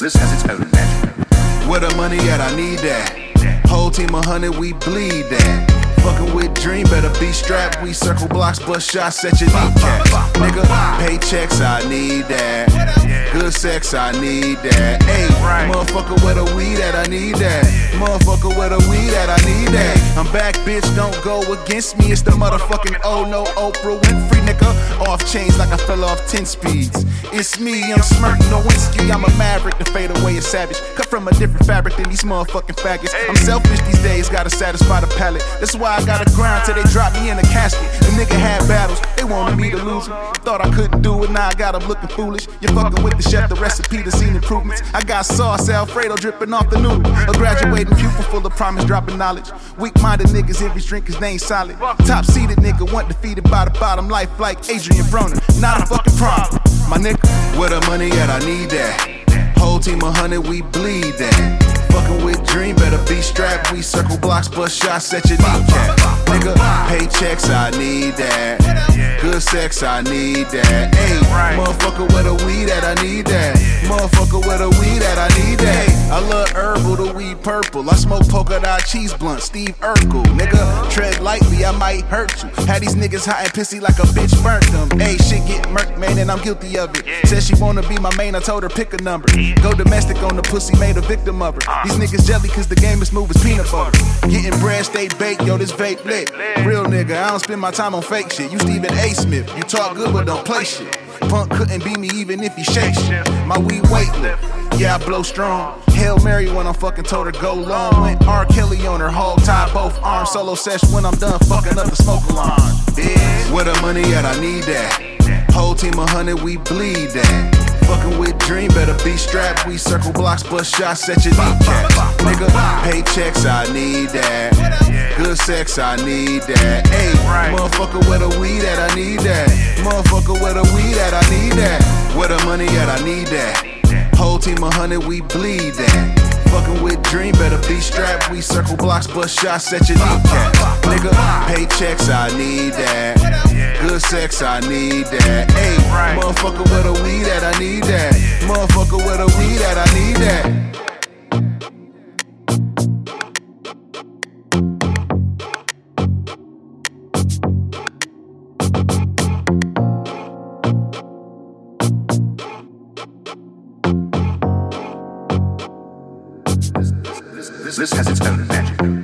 this has its own magic. Where the money at? I need that. Whole team of hundred, we bleed that. Fucking with Dream, better be strapped. We circle blocks, bust shots set your kneecap. Nigga, paychecks, I need that. Good sex, I need that. Hey, motherfucker, where the weed at? I need that. Motherfucker, where the weed at? I need that. I'm back, bitch, don't go against me. It's the motherfucking oh no Oprah Winfrey, nigga. Off chains like I fell off 10 speeds. It's me, I'm smirking Nowitzki. I'm a maverick, the fade away is savage. Cut from a different fabric than these motherfucking faggots. I'm selfish these days, gotta satisfy the palate. That's why I gotta grind till they drop me in a casket. The nigga had battles, they wanted me to lose them. Thought I couldn't do it, now I got them looking foolish. You're fucking with the chef, the recipe, the scene improvements. I got sauce, Alfredo dripping off the noodle. A graduating pupil full of promise, dropping knowledge. Weak minded niggas every drink they ain't solid. Top seeded nigga, want defeated by the bottom life like Adrien Broner. Not a fucking problem. My nigga, where the money at? I need that. Whole team of hundred, we bleed that. Fucking with Dream, better be strapped. We circle blocks, bust shots at your kneecap. Nigga, paychecks, I need that. Good sex, I need that. Hey, motherfucker, where the weed at? I need that. Motherfucker, where the weed at? I need that. I love herbal, the weed purple. I smoke polka dot cheese blunt, Steve Urkel. Nigga, tread lightly, I might hurt you. Had these niggas hot and pissy like a bitch burnt them. And I'm guilty of it. Said she wanna be my main, I told her pick a number. Go domestic on the pussy, made a victim of her. These niggas jelly cause the game is as peanut butter. Getting bread, stay baked, yo, this vape lit. Real nigga, I don't spend my time on fake shit. You Stephen A. Smith, you talk good but don't play shit. Punk couldn't beat me even if he shake shit. My weed weightless. Yeah, I blow strong. Hail Mary when I'm fucking told her go long. Went R. Kelly on her hog tie both arms. Solo session when I'm done fucking up the smoke alarm. Bitch. Where the money at? I need that. Whole team of hundred, we bleed that. Fucking with Dream, better be strapped. We circle blocks, bust shots at your kneecap. Nigga, paychecks, I need that. Good sex, I need that. Hey, motherfucker, where the weed at? I need that. Motherfucker, where the weed at? I need that. Where the money at? I need that. Whole team of hundred, we bleed that. Fucking with Dream, better be strapped. We circle blocks, bust shots at your kneecap. Nigga, paychecks, I need that. Good sex, I need that. Hey, motherfucker, where the weed at? I need that. Motherfucker, where the weed at? I need that. This has its own magic.